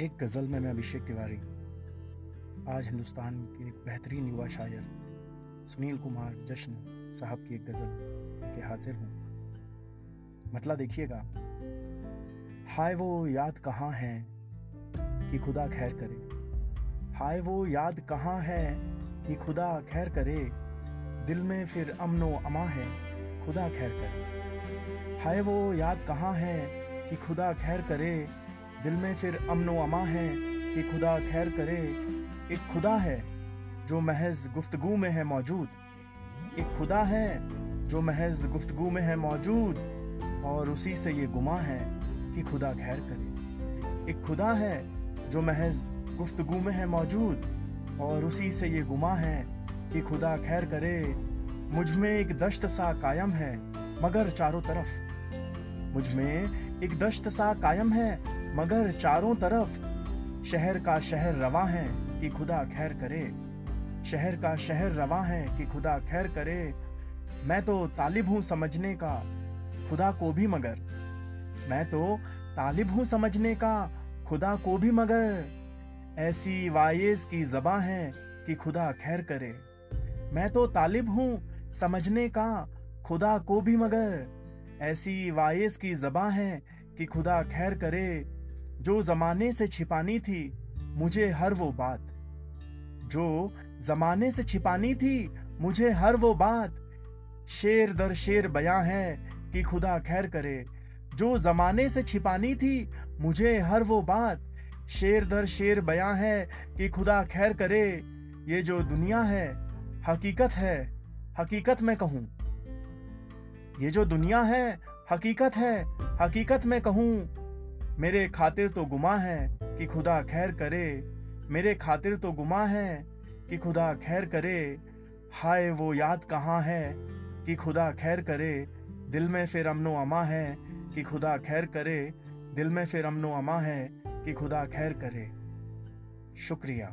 एक गज़ल में मैं अभिषेक तिवारी। आज हिंदुस्तान के एक बेहतरीन युवा शायर, सुनील कुमार जश्न साहब की एक गज़ल के हाजिर हूँ। मतलब देखिएगा हाय वो याद कहाँ है कि खुदा खैर करे? हाय वो याद कहाँ है कि खुदा खैर करे? दिल में फिर अमनो अमा है, खुदा खैर करे। हाय वो याद कहाँ है कि खुदा खैर करे? दिल में फिर अमनो अमा है कि खुदा खैर करे। एक खुदा है जो महज गुफ्तगु में है मौजूद। एक खुदा है जो महज गुफ्तगु में है मौजूद। और उसी से ये गुमा है कि खुदा खैर करे। एक खुदा है जो महज गुफ्तगु में है मौजूद। और उसी से ये गुमा है कि खुदा खैर करे। मुझमें एक दश्त सा कायम है, मगर चारों तरफ़। मुझमें एक दश्त सा कायम है मगर चारों तरफ़ शहर का शहर रवा है कि खुदा खैर करे। शहर का शहर रवा है कि खुदा खैर करे। मैं तो तालिब हूँ समझने का, खुदा को भी मगर। मैं तो तालिब हूँ समझने का, खुदा को भी मगर। ऐसी वायस की जबा है कि खुदा खैर करे। मैं तो तालिब हूँ समझने का, खुदा को भी मगर। ऐसी वायस की जबा है कि खुदा खैर करे। जो जमाने से छिपानी थी, मुझे हर वो बात। जो जमाने से छिपानी थी, मुझे हर वो बात। शेर दर शेर बयां है कि खुदा खैर करे। जो जमाने से छिपानी थी, मुझे हर वो बात। शेर दर शेर बयां है कि खुदा खैर करे। ये जो दुनिया है, हकीकत है, हकीकत में कहूँ। ये जो दुनिया है, हकीकत है, हकीकत में कहूँ। मेरे खातिर तो गुमा है कि खुदा खैर करे। मेरे खातिर तो गुमा है कि खुदा खैर करे। हाय, वो याद कहाँ है कि खुदा खैर करे? दिल में फिर अमनो अमा है कि खुदा खैर करे। दिल में फिर अमनो अमा है कि खुदा खैर करे। शुक्रिया।